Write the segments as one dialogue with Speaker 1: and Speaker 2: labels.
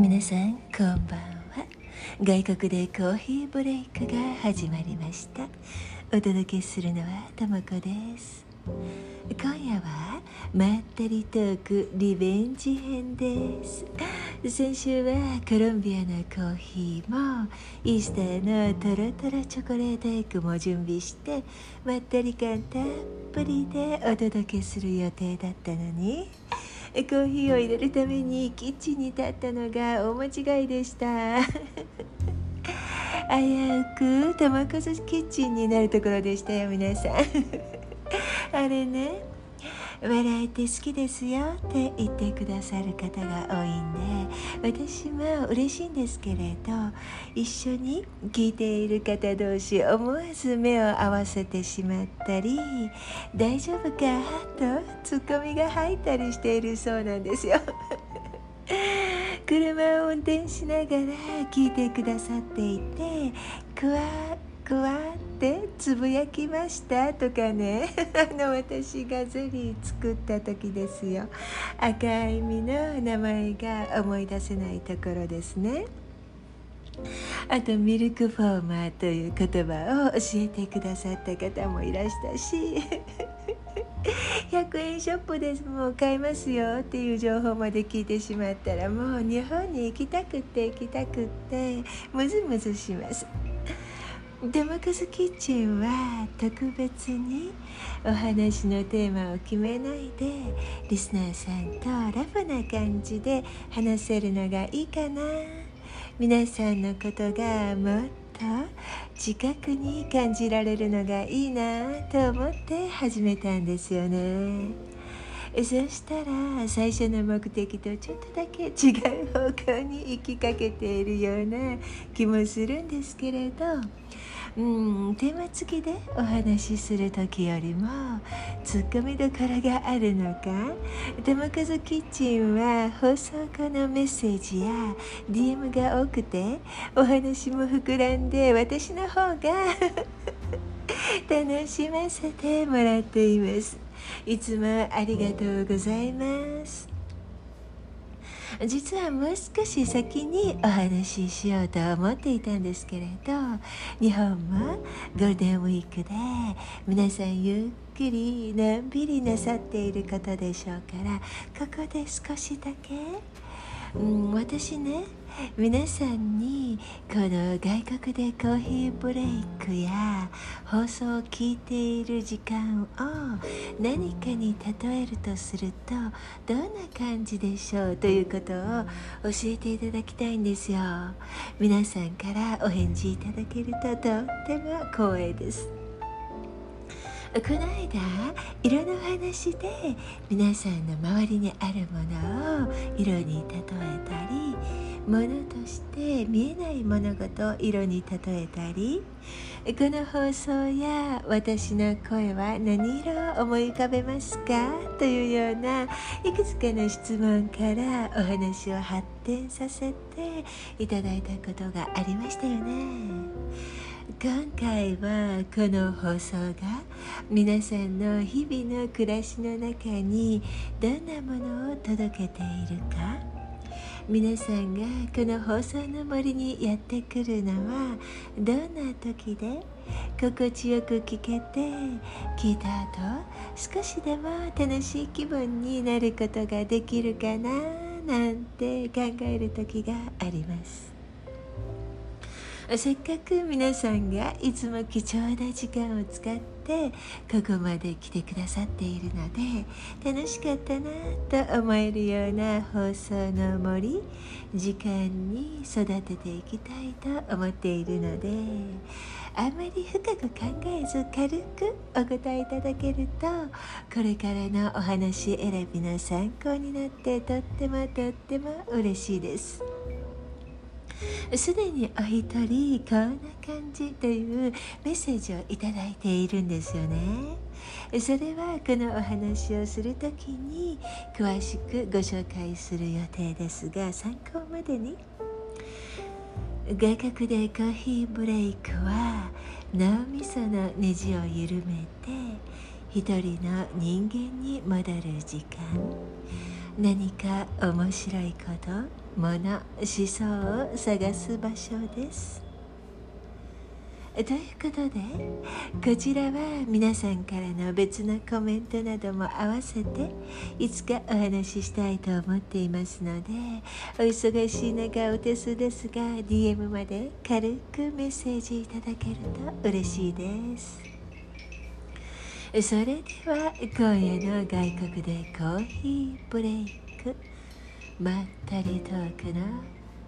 Speaker 1: 皆さんこんばんは。外国でコーヒーブレイクが始まりました。お届けするのはともこです。今夜はまったりトークリベンジ編です。先週はコロンビアのコーヒーもイースターのトロトロチョコレートエッグも準備してまったり感たっぷりでお届けする予定だったのに。コーヒーを入れるためにキッチンに立ったのが大間違いでした。危うく玉こそキッチンになるところでしたよ皆さん。あれね笑えて好きですよって言ってくださる方が多いんで私も嬉しいんですけれど一緒に聞いている方同士思わず目を合わせてしまったり大丈夫か？とツッコミが入ったりしているそうなんですよ。車を運転しながら聞いてくださっていてくわくわってつぶやきましたとかね。あの私がゼリー作った時ですよ。赤い実の名前が思い出せないところですね。あとミルクフォーマーという言葉を教えてくださった方もいらしたし。100円ショップでもう買えますよっていう情報まで聞いてしまったらもう日本に行きたくって行きたくってムズムズします。デモカスキッチンは特別にお話のテーマを決めないでリスナーさんとラフな感じで話せるのがいいかな。皆さんのことがもっと近くに感じられるのがいいなと思って始めたんですよね。そしたら最初の目的とちょっとだけ違う方向に行きかけているような気もするんですけれどうんテーマ付きでお話しする時よりもツッコミどころがあるのか。玉数キッチンは放送後のメッセージや DM が多くてお話も膨らんで私の方が 楽しませてもらっています。いつもありがとうございます。実はもう少し先にお話ししようと思っていたんですけれど日本もゴールデンウィークで皆さんゆっくりのんびりなさっていることでしょうからここで少しだけ、うん、私ね皆さんにこの外国でコーヒーブレイクや放送を聞いている時間を何かに例えるとするとどんな感じでしょうということを教えていただきたいんですよ。皆さんからお返事いただけるととっても光栄です。この間色の話で皆さんの周りにあるものを色に例えたりものとして見えない物事を色に例えたり。この放送や私の声は何色を思い浮かべますか？というようないくつかの質問からお話を発展させていただいたことがありましたよね。今回はこの放送が皆さんの日々の暮らしの中にどんなものを届けているか。皆さんがこの放送の森にやってくるのはどんな時で。心地よく聞けて聞いた後少しでも楽しい気分になることができるかななんて考える時があります。せっかく皆さんがいつも貴重な時間を使ってここまで来てくださっているので楽しかったなと思えるような放送の森時間に育てていきたいと思っているのであまり深く考えず軽くお答えいただけるとこれからのお話選びの参考になってとってもとっても嬉しいです。すでにお一人こんな感じというメッセージをいただいているんですよね。それはこのお話をする時に詳しくご紹介する予定ですが参考までに。外国でコーヒーブレイクは脳みそのネジを緩めて一人の人間に戻る時間。何か面白いこと？もの思想を探す場所です。ということでこちらは皆さんからの別のコメントなども合わせていつかお話ししたいと思っていますのでお忙しい中お手数ですが DM まで軽くメッセージいただけると嬉しいです。それでは今夜の外国でコーヒーブレイク。まったりトークの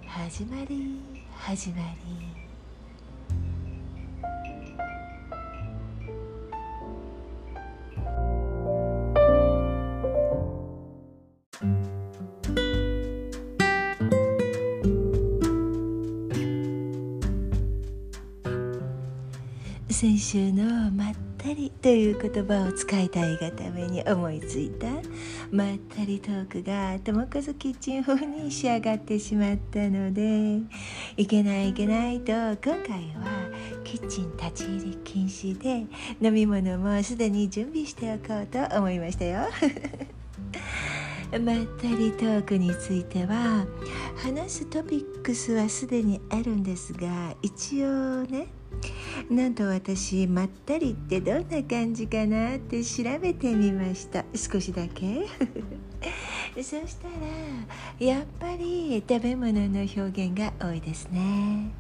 Speaker 1: 始まり始まり。先週のまったりたりという言葉を使いたいがために思いついた。まったりトークが友和キッチン風に仕上がってしまったので。いけないいけないと今回はキッチン立ち入り禁止で。飲み物もすでに準備しておこうと思いましたよ。まったりトークについては話すトピックスはすでにあるんですが一応ねなんと私まったりってどんな感じかなって調べてみました。少しだけ。そしたらやっぱり食べ物の表現が多いですね。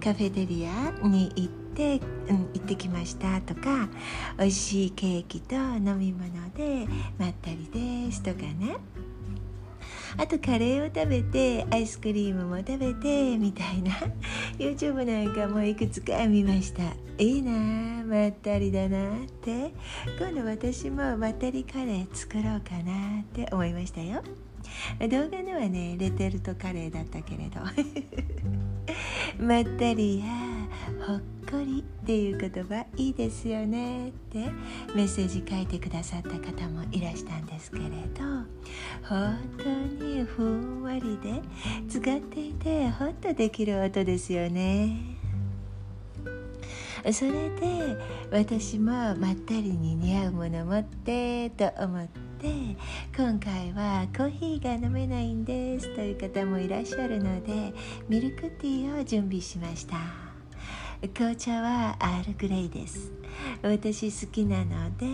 Speaker 1: カフェテリアに行って、うん、行ってきましたとか美味しいケーキと飲み物でまったりですとかね。あとカレーを食べてアイスクリームも食べてみたいな。YouTube なんかもいくつか見ました。いいなまったりだなって。今度私もまったりカレー作ろうかなって思いましたよ。動画ではねレトルトカレーだったけれど。まったりやほっこりっていう言葉いいですよね。ってメッセージ書いてくださった方もいらしたんですけれど。本当にふんわりで使っていてホッとできる音ですよね。それで私もまったりに似合うもの持ってと思ってで今回はコーヒーが飲めないんですという方もいらっしゃるのでミルクティーを準備しました。紅茶はアールグレイです。私好きなので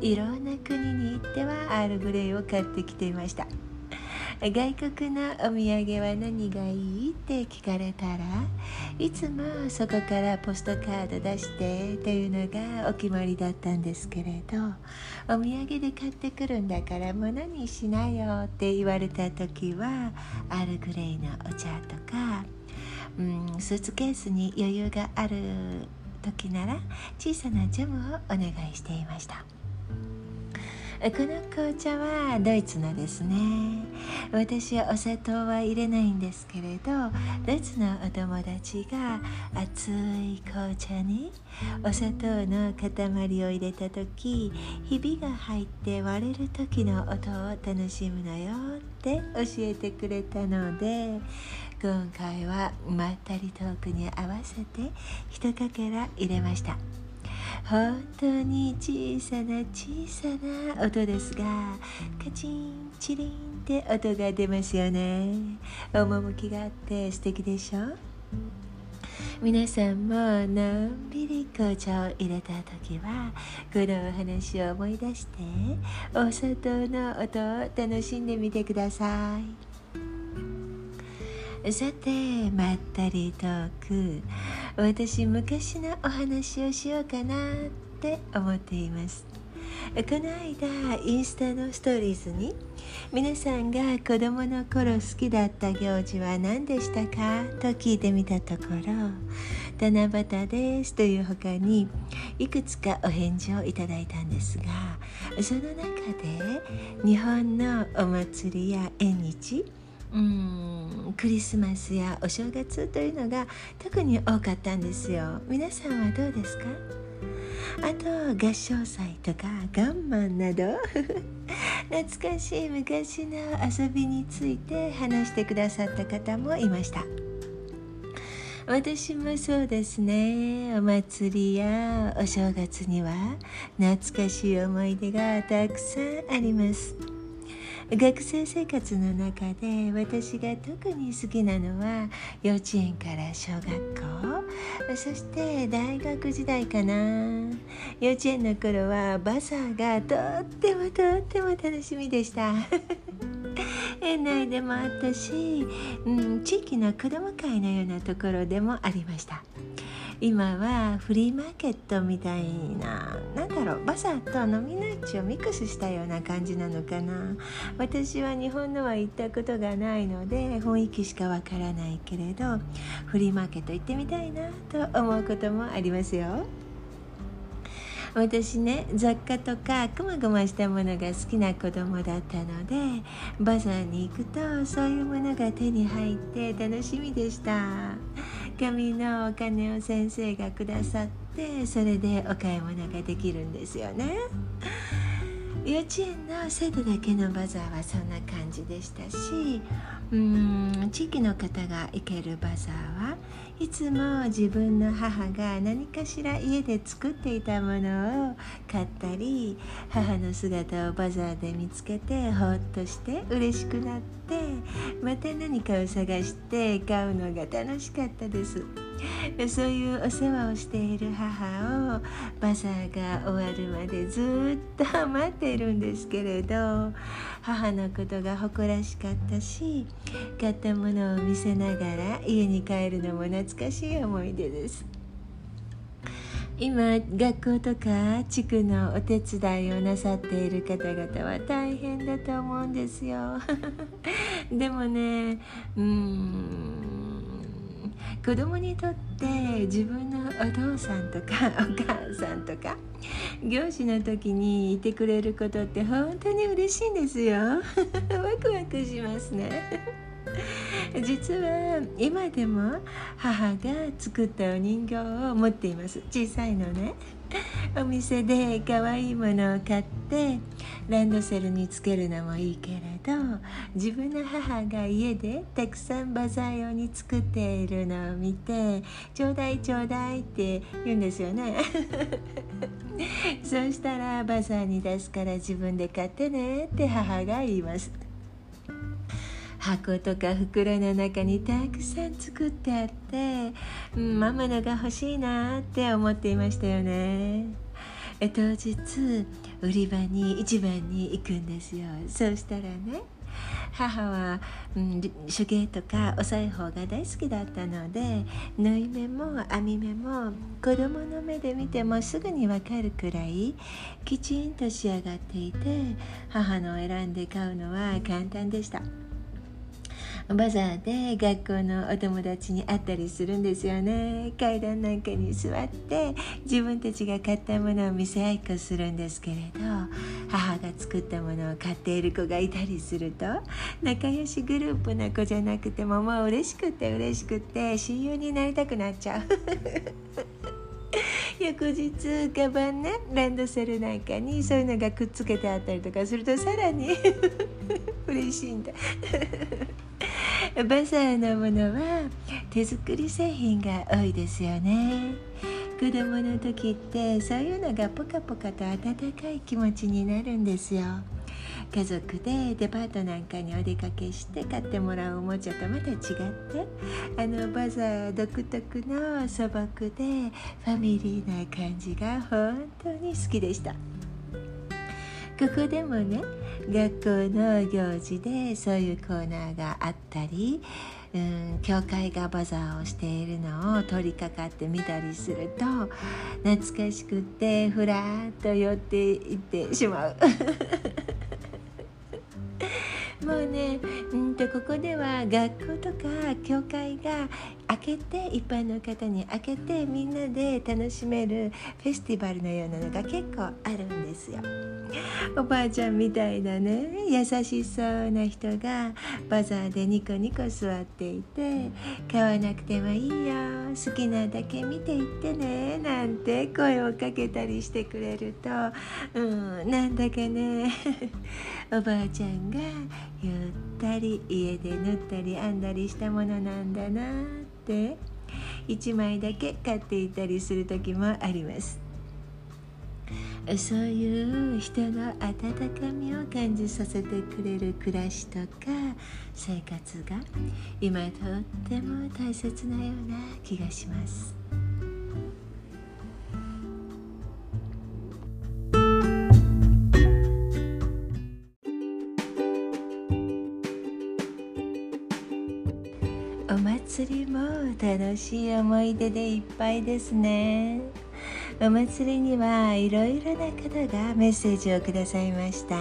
Speaker 1: いろんな国に行ってはアールグレイを買ってきていました。外国のお土産は何がいいって聞かれたらいつもそこからポストカード出してというのがお決まりだったんですけれどお土産で買ってくるんだから物にしなよって言われた時はアールグレイのお茶とかうん、スーツケースに余裕がある時なら小さなジャムをお願いしていました。この紅茶はドイツのですね。私はお砂糖は入れないんですけれどドイツのお友達が熱い紅茶にお砂糖の塊を入れた時ひびが入って割れる時の音を楽しむのよって教えてくれたので今回はまったりトークに合わせて一かけら入れました。本当に小さな小さな音ですがカチンチリンって音が出ますよね。趣があって素敵でしょ？皆さんものんびり紅茶を入れた時はこのお話を思い出してお砂糖の音を楽しんでみてください。さてまったりトーク。私昔のお話をしようかなって思っています。この間インスタのストーリーズに皆さんが子供の頃好きだった行事は何でしたか？と聞いてみたところ七夕ですという他にいくつかお返事をいただいたんですがその中で日本のお祭りや縁日うん。クリスマスやお正月というのが特に多かったんですよ。皆さんはどうですか？あと合唱祭とかガンマンなど？懐かしい昔の遊びについて話してくださった方もいました。私もそうですね。お祭りやお正月には懐かしい思い出がたくさんあります。学生生活の中で私が特に好きなのは幼稚園から小学校。そして大学時代かな。幼稚園の頃はバザーがとってもとっても楽しみでした。園内でもあったし、うん、地域の子ども会のようなところでもありました。今はフリーマーケットみたいな何だろうバザーと飲みの市をミックスしたような感じなのかな。私は日本のは行ったことがないので雰囲気しかわからないけれどフリーマーケット行ってみたいなと思うこともありますよ。私ね雑貨とかくまぐましたものが好きな子供だったのでバザーに行くとそういうものが手に入って楽しみでした。紙のお金を先生がくださってそれでお買い物ができるんですよね。幼稚園の生徒だけのバザーはそんな感じでしたしうん地域の方が行けるバザーはいつも自分の母が何かしら家で作っていたものを買ったり母の姿をバザーで見つけてほっとして嬉しくなってまた何かを探して買うのが楽しかったです。そういうお世話をしている母をバザーが終わるまでずっと待っているんですけれど母のことが誇らしかったし買ったものを見せながら家に帰るのも懐かしい思い出です。今学校とか地区のお手伝いをなさっている方々は大変だと思うんですよ でもねうん子供にとって自分のお父さんとか お母さんとか行事の時にいてくれることって本当に嬉しいんですよ。ワクワクしますね。実は今でも母が作ったお人形を持っています。小さいのね。お店で可愛いものを買ってランドセルにつけるのもいいけれど自分の母が家でたくさんバザー用に作っているのを見て「ちょうだいちょうだい」って言うんですよね。そうしたらバザーに出すから自分で買ってねって母が言います。箱とか袋の中にたくさん作ってあって、うん、ママのが欲しいなって思っていましたよね。当日売り場に市場に行くんですよそうしたらね母は、うん、手芸とかお裁縫が大好きだったので縫い目も編み目も子供の目で見てもすぐにわかるくらいきちんと仕上がっていて母の選んで買うのは簡単でした。バザーで学校のお友達に会ったりするんですよね。階段なんかに座って自分たちが買ったものを見せ合いっこするんですけれど母が作ったものを買っている子がいたりすると仲良しグループな子じゃなくてももう嬉しくて嬉しくて親友になりたくなっちゃう。翌日カバンねランドセルなんかにそういうのがくっつけてあったりとかするとさらに 嬉しいんだ。バザーのものは手作り製品が多いですよね。子供の時ってそういうのがポカポカと温かい気持ちになるんですよ。家族でデパートなんかにお出かけして買ってもらうおもちゃとまた違ってあのバザー独特の素朴でファミリーな感じが本当に好きでした。ここでもね学校の行事でそういうコーナーがあったり、うん、教会がバザーをしているのを通りかかってみたりすると懐かしくってふらっと寄っていってしまう。もうね、うんとここでは学校とか教会が開けて一般の方に開けてみんなで楽しめるフェスティバルのようなのが結構あるんですよ。おばあちゃんみたいなね優しそうな人がバザーでニコニコ座っていて買わなくてもいいよ好きなだけ見ていってねなんて声をかけたりしてくれるとうんなんだかね おばあちゃんがゆったり家で縫ったり編んだりしたものなんだなって1枚だけ買っていたりする時もありますそういう人の温かみを感じさせてくれる暮らしとか生活が今とっても大切なような気がします。祭りも楽しい思い出でいっぱいですね。お祭りにはいろいろな方がメッセージをくださいました。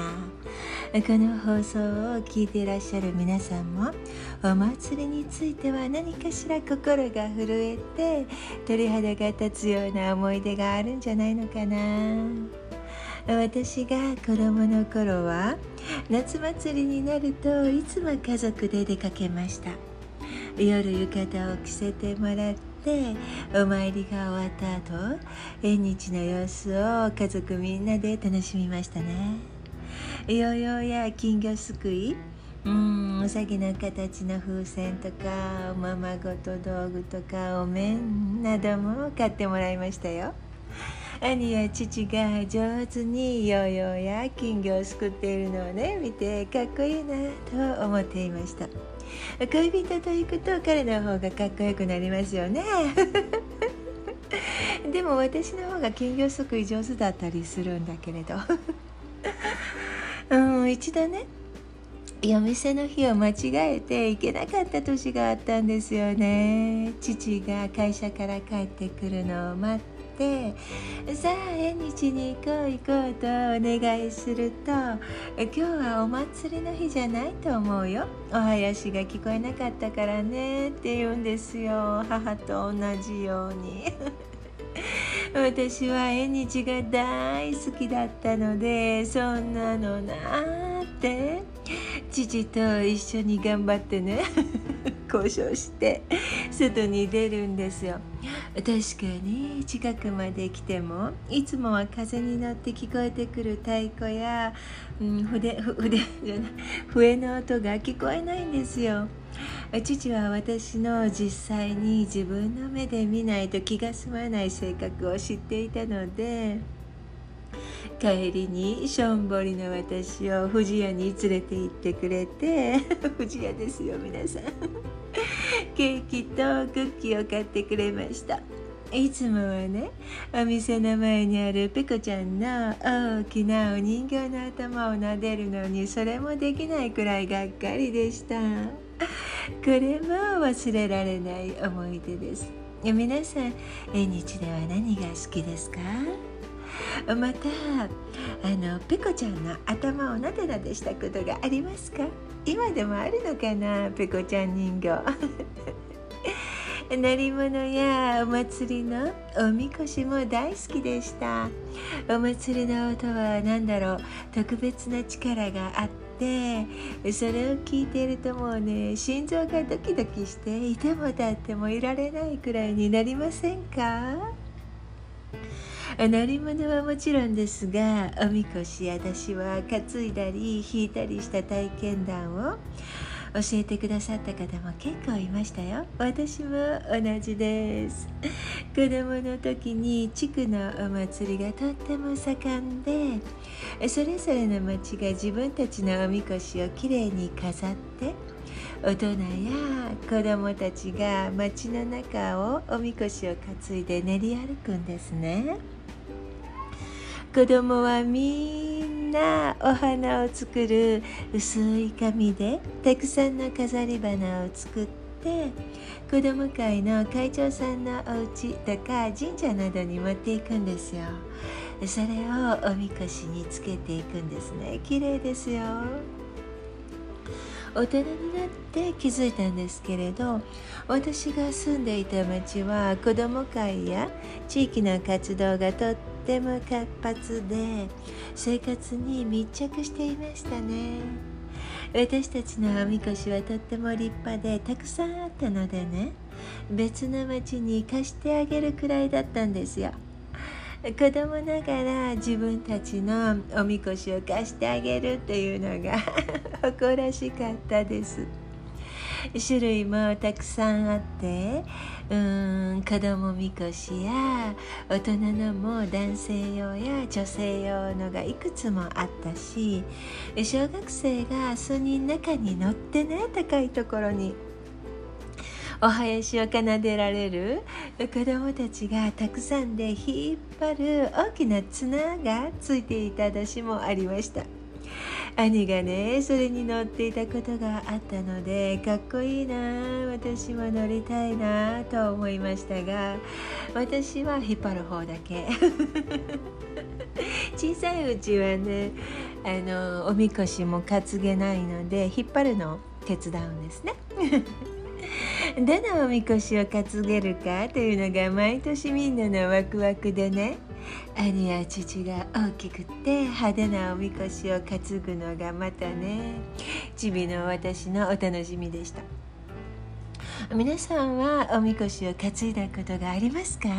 Speaker 1: この放送を聞いていらっしゃる皆さんもお祭りについては何かしら心が震えて鳥肌が立つような思い出があるんじゃないのかな。私が子供の頃は夏祭りになるといつも家族で出かけました。夜浴衣を着せてもらってお参りが終わった後縁日の様子を家族みんなで楽しみましたね。ヨーヨーや金魚すくいうんうさぎの形の風船とかおままごと道具とかお面なども買ってもらいましたよ。兄や父が上手にヨーヨーや金魚をすくっているのをね見てかっこいいなと思っていました。恋人と行くと彼の方がかっこよくなりますよね。でも私の方が金魚すくい上手だったりするんだけれど。うん一度ね夜店の日を間違えて行けなかった年があったんですよね。父が会社から帰ってくるのを待っててさあ縁日に行こう行こうとお願いすると今日はお祭りの日じゃないと思うよ。お囃子が聞こえなかったからねって言うんですよ。母と同じように。私は縁日が大好きだったのでそんなのなーって父と一緒に頑張ってね 交渉して外に出るんですよ。確かに近くまで来てもいつもは風に乗って聞こえてくる太鼓や、うん、筆筆じゃない笛の音が聞こえないんですよ。父は私の実際に自分の目で見ないと気が済まない性格を知っていたので帰りにしょんぼりの私を富士屋に連れて行ってくれて富士屋ですよ皆さんケーキとクッキーを買ってくれました。いつもはねお店の前にあるペコちゃんの大きなお人形の頭を撫でるのにそれもできないくらいがっかりでした。これも忘れられない思い出です。皆さん縁日では何が好きですか？またあのペコちゃんの頭をなでなでしたことがありますか？今でもあるのかなペコちゃん人形。鳴り物やお祭りのおみこしも大好きでした。お祭りの音は何だろう特別な力があってそれを聞いているともうね心臓がドキドキしていても立ってもいられないくらいになりませんか？乗り物はもちろんですがおみこし私は担いだり引いたりした体験談を教えてくださった方も結構いましたよ私も同じです子供の時に地区のお祭りがとっても盛んでそれぞれの町が自分たちのおみこしをきれいに飾って大人や子供たちが街の中をおみこしを担いで練り歩くんですね。子供はみんなお花を作る薄い紙でたくさんの飾り花を作って子供会の会長さんのお家とか神社などに持っていくんですよ。それをおみこしにつけていくんですね。綺麗ですよ。大人になって気づいたんですけれど私が住んでいた町は子ども会や地域の活動がとっても活発で生活に密着していましたね。私たちのおみこしはとっても立派でたくさんあったのでね別の町に貸してあげるくらいだったんですよ。子供ながら自分たちのおみこしを貸してあげるっていうのが 誇らしかったです。種類もたくさんあってうん子供みこしや大人のも男性用や女性用のがいくつもあったし小学生が数人中に乗ってね高いところに。お囃子を奏でられる子供たちがたくさんで引っ張る大きな綱がついていた年もありました兄がねそれに乗っていたことがあったのでかっこいいな私も乗りたいなと思いましたが私は引っ張る方だけ。小さいうちはねあのおみこしも担げないので引っ張るのを手伝うんですね。どのおみこしを担げるかというのが毎年みんなのワクワクでね兄や父が大きくて派手なおみこしを担ぐのがまたねちびの私のお楽しみでした。皆さんはおみこしを担いだことがありますか？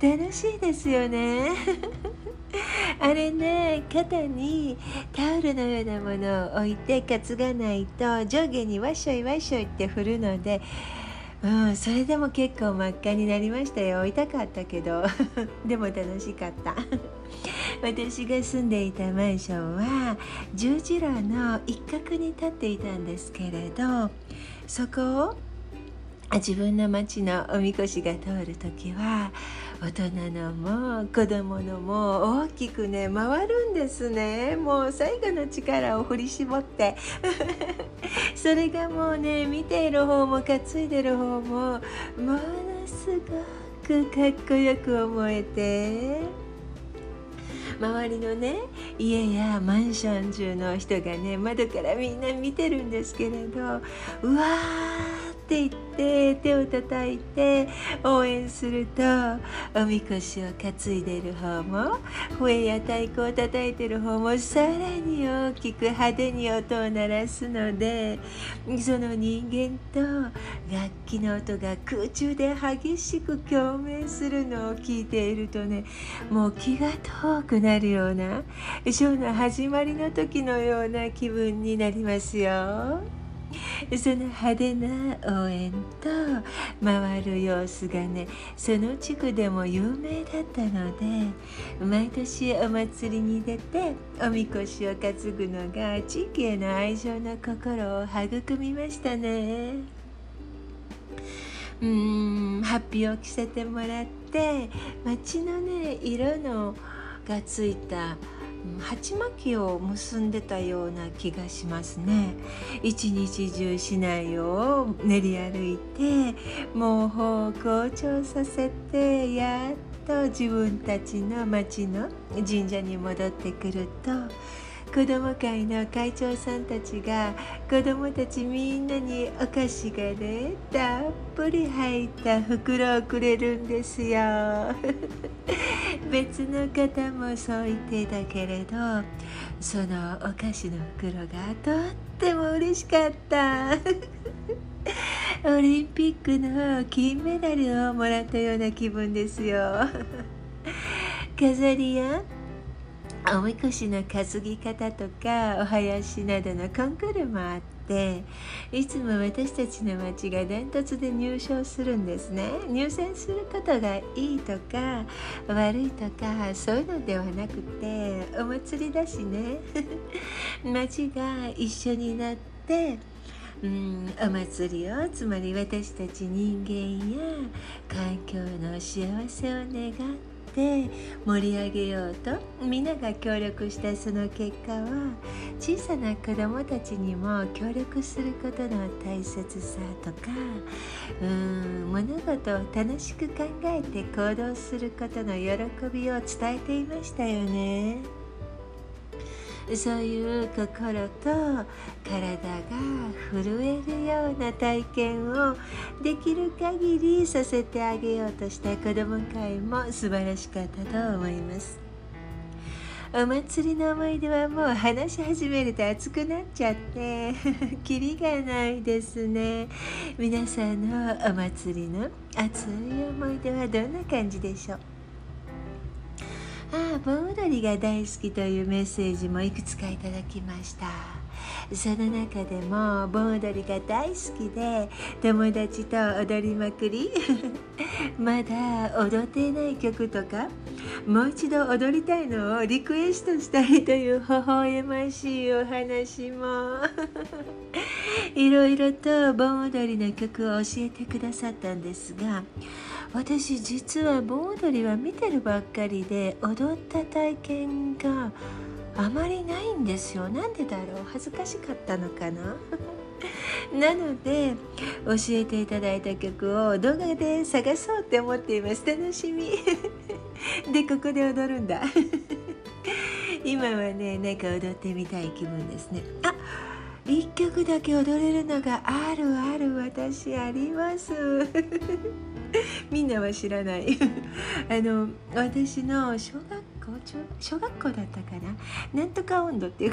Speaker 1: 楽しいですよね。あれね肩にタオルのようなものを置いて担がないと上下にわっしょいわっしょいって振るのでうん、それでも結構真っ赤になりましたよ。痛かったけど。でも楽しかった。私が住んでいたマンションは十字路の一角に立っていたんですけれどそこを自分の町のおみこしが通る時は大人のも子供のも大きくね回るんですね。もう最後の力を振り絞って。それがもうね見ている方も担いでる方もものすごくかっこよく思えて。周りのね家やマンション中の人がね窓からみんな見てるんですけれどうわーって言って手を叩いて応援するとおみこしを担いでいる方も笛や太鼓を叩いてる方もさらに大きく派手に音を鳴らすのでその人間と楽器の音が空中で激しく共鳴するのを聞いているとねもう気が遠くなるようなショーの始まりの時のような気分になりますよ。その派手な応援と回る様子がねその地区でも有名だったので毎年お祭りに出ておみこしを担ぐのが地域への愛情の心を育みましたね。うんハッピーを着せてもらって街のね色のがついた鉢巻きを結んでたような気がしますね。一日中市内を練り歩いて毛布を好調させてやっと自分たちの町の神社に戻ってくると子ども会の会長さんたちが子どもたちみんなにお菓子がねたっぷり入った袋をくれるんですよ。別の方もそう言ってたけれどそのお菓子の袋がとっても嬉しかった。オリンピックの金メダルをもらったような気分ですよ。飾りやおみこしの担ぎ方とかお囃子などのコンクールもあっていつも私たちの町がダントツで入賞するんですね。入選することがいいとか悪いとかそういうのではなくてお祭りだしね。町が一緒になってうんお祭りをつまり私たち人間や環境の幸せを願ってて盛り上げようとみんなが協力したその結果は小さな子どもたちにも協力することの大切さとかうん物事を楽しく考えて行動することの喜びを伝えていましたよね。そういう心と体が震えるような体験をできる限りさせてあげようとした子ども会も素晴らしかったと思います。お祭りの思い出はもう話し始めると熱くなっちゃって キリがないですね。皆さんのお祭りの熱い思い出はどんな感じでしょう？ああ盆踊りが大好きというメッセージもいくつかいただきました。その中でも盆踊りが大好きで友達と踊りまくり。まだ踊っていない曲とかもう一度踊りたいのをリクエストしたいという微笑ましいお話も。いろいろと盆踊りの曲を教えてくださったんですが私実は盆踊りは見てるばっかりで踊った体験があまりないんですよ。なんでだろう？恥ずかしかったのかな？なので教えていただいた曲を動画で探そうって思っています。楽しみ。でここで踊るんだ。今はねなんか踊ってみたい気分ですね。あ一曲だけ踊れるのがあるある私あります。みんなは知らない。あの私の小学校小学校だったかな？なんとか温度っていう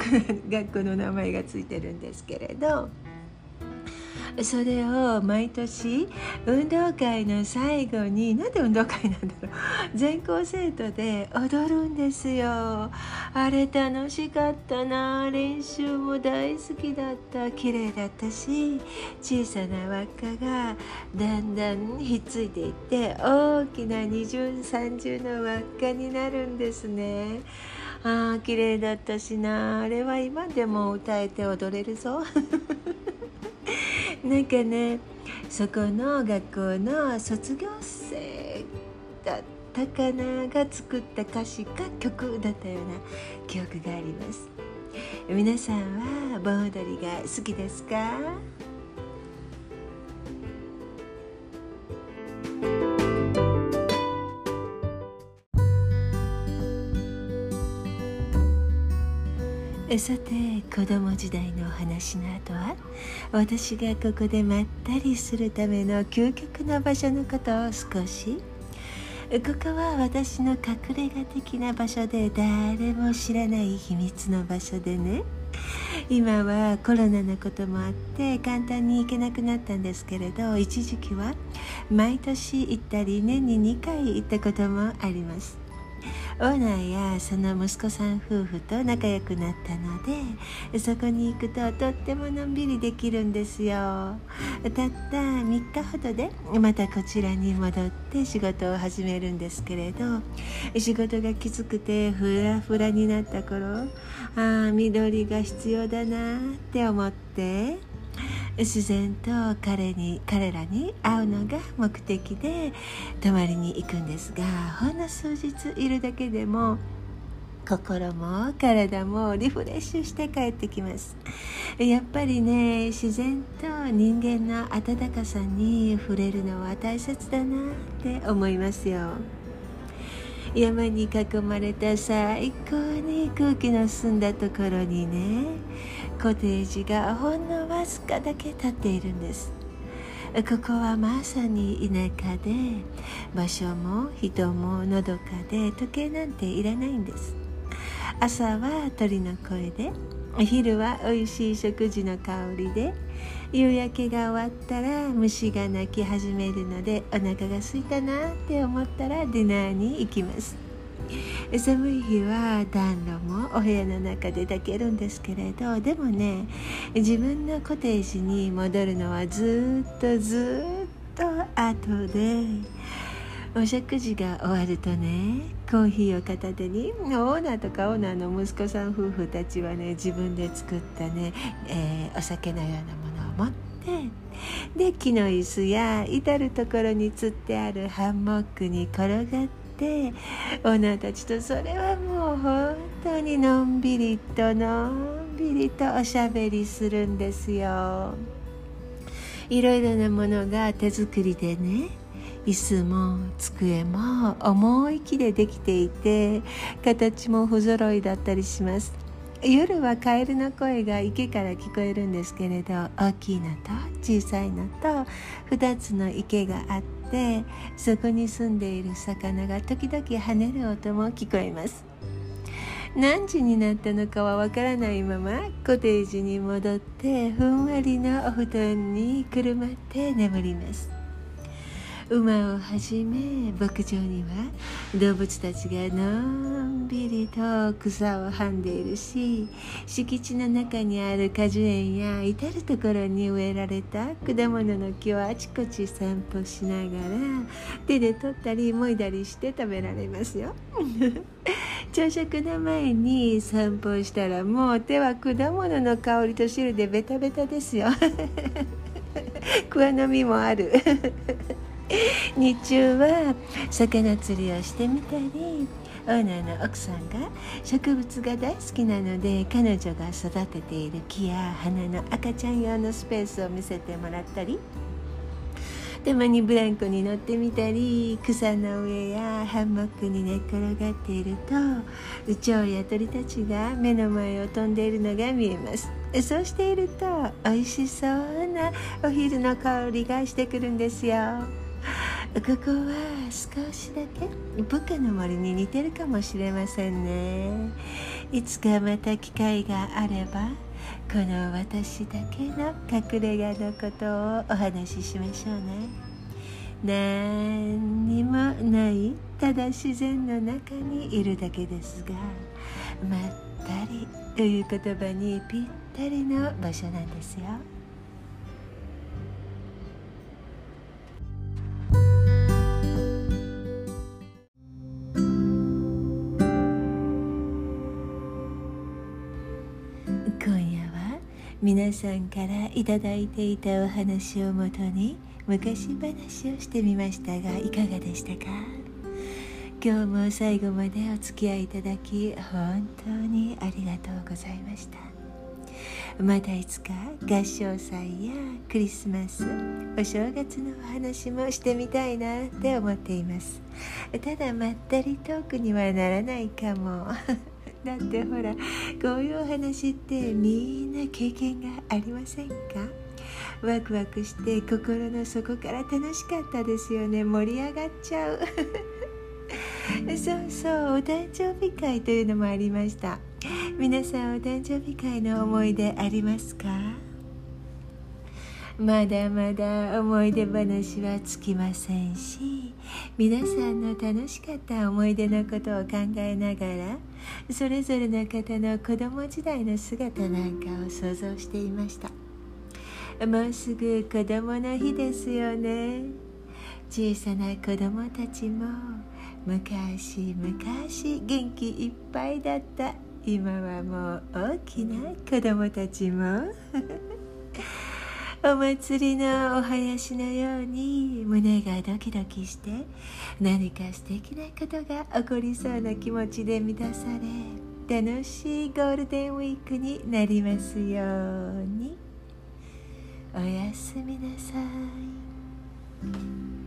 Speaker 1: 学校の名前がついてるんですけれど。それを毎年運動会の最後になんで運動会なんだろう。全校生徒で踊るんですよ。あれ楽しかったな。練習も大好きだった。綺麗だったし小さな輪っかがだんだんひっついていって大きな二重三重の輪っかになるんですね。ああ綺麗だったしな。あれは今でも歌えて踊れるぞ。なんかね。そこの学校の卒業生だったかなが作った歌詞か曲だったような記憶があります。皆さんは盆踊りが好きですか？さて子供時代のお話の後は私がここでまったりするための究極の場所のことを少し。ここは私の隠れ家的な場所で誰も知らない秘密の場所でね。今はコロナのこともあって簡単に行けなくなったんですけれど一時期は毎年行ったり年に2回行ったこともあります。オーナーやその息子さん夫婦と仲良くなったのでそこに行くととってものんびりできるんですよ。たった3日ほどでまたこちらに戻って仕事を始めるんですけれど仕事がきつくてフラフラになった頃ああ緑が必要だなって思って自然と彼に彼らに会うのが目的で泊まりに行くんですがほんの数日いるだけでも心も体もリフレッシュして帰ってきます。やっぱりね自然と人間の温かさに触れるのは大切だなって思いますよ。山に囲まれた最高に空気の澄んだところにねコテージがほんのわずかだけ立っているんです。ここはまさに田舎で場所も人ものどかで時計なんていらないんです。朝は鳥の声で昼は美味しい食事の香りで夕焼けが終わったら虫が鳴き始めるのでお腹が空いたなって思ったらディナーに行きます。寒い日は暖炉もお部屋の中で炊けるんですけれどでもね自分のコテージに戻るのはずっとずっと後でお食事が終わるとねコーヒーを片手にオーナーとかオーナーの息子さん夫婦たちはね自分で作ったね、えー、お酒のようなものを持ってで木の椅子や至る所につってあるハンモックに転がってオーナーたちとそれはもう本当にのんびりとのんびりとおしゃべりするんですよ。いろいろなものが手作りでね椅子も机も重い木でできていて形も不揃いだったりします夜はカエルの声が池から聞こえるんですけれど大きいのと小さいのと2つの池があってそこに住んでいる魚が時々跳ねる音も聞こえます。何時になったのかはわからないままコテージに戻ってふんわりのお布団にくるまって眠ります。馬をはじめ牧場には動物たちがのんびりと草をはんでいるし敷地の中にある果樹園や至る所に植えられた果物の木をあちこち散歩しながら手で取ったりもいだりして食べられますよ。朝食の前に散歩したらもう手は果物の香りと汁でベタベタですよ。桑の実もある。日中は魚釣りをしてみたりオーナーの奥さんが植物が大好きなので彼女が育てている木や花の赤ちゃん用のスペースを見せてもらったりたまにブランコに乗ってみたり草の上やハンモックに寝っ転がっていると蝶や鳥たちが目の前を飛んでいるのが見えます。そうしていると美味しそうなお昼の香りがしてくるんですよ。ここは少しだけ部下の森に似てるかもしれませんね。いつかまた機会があればこの私だけの隠れ家のことをお話ししましょうね。何にもないただ自然の中にいるだけですがまったりという言葉にぴったりの場所なんですよ。皆さんからいただいていたお話をもとに昔話をしてみましたがいかがでしたか？今日も最後までお付き合いいただき本当にありがとうございました。またいつか合唱祭やクリスマスお正月のお話もしてみたいなって思っています。ただまったりトークにはならないかも。だってほらこういうお話ってみんな経験がありませんか？ワクワクして心の底から楽しかったですよね。盛り上がっちゃう。そうそうお誕生日会というのもありました。皆さんお誕生日会の思い出ありますか？まだまだ思い出話はつきませんし皆さんの楽しかった思い出のことを考えながらそれぞれの方の子供時代の姿なんかを想像していました。もうすぐ子供の日ですよね。小さな子供たちも昔昔元気いっぱいだった。今はもう大きな子供たちも。お祭りのお囃子のように胸がドキドキして何か素敵なことが起こりそうな気持ちで満たされ楽しいゴールデンウィークになりますように。おやすみなさい。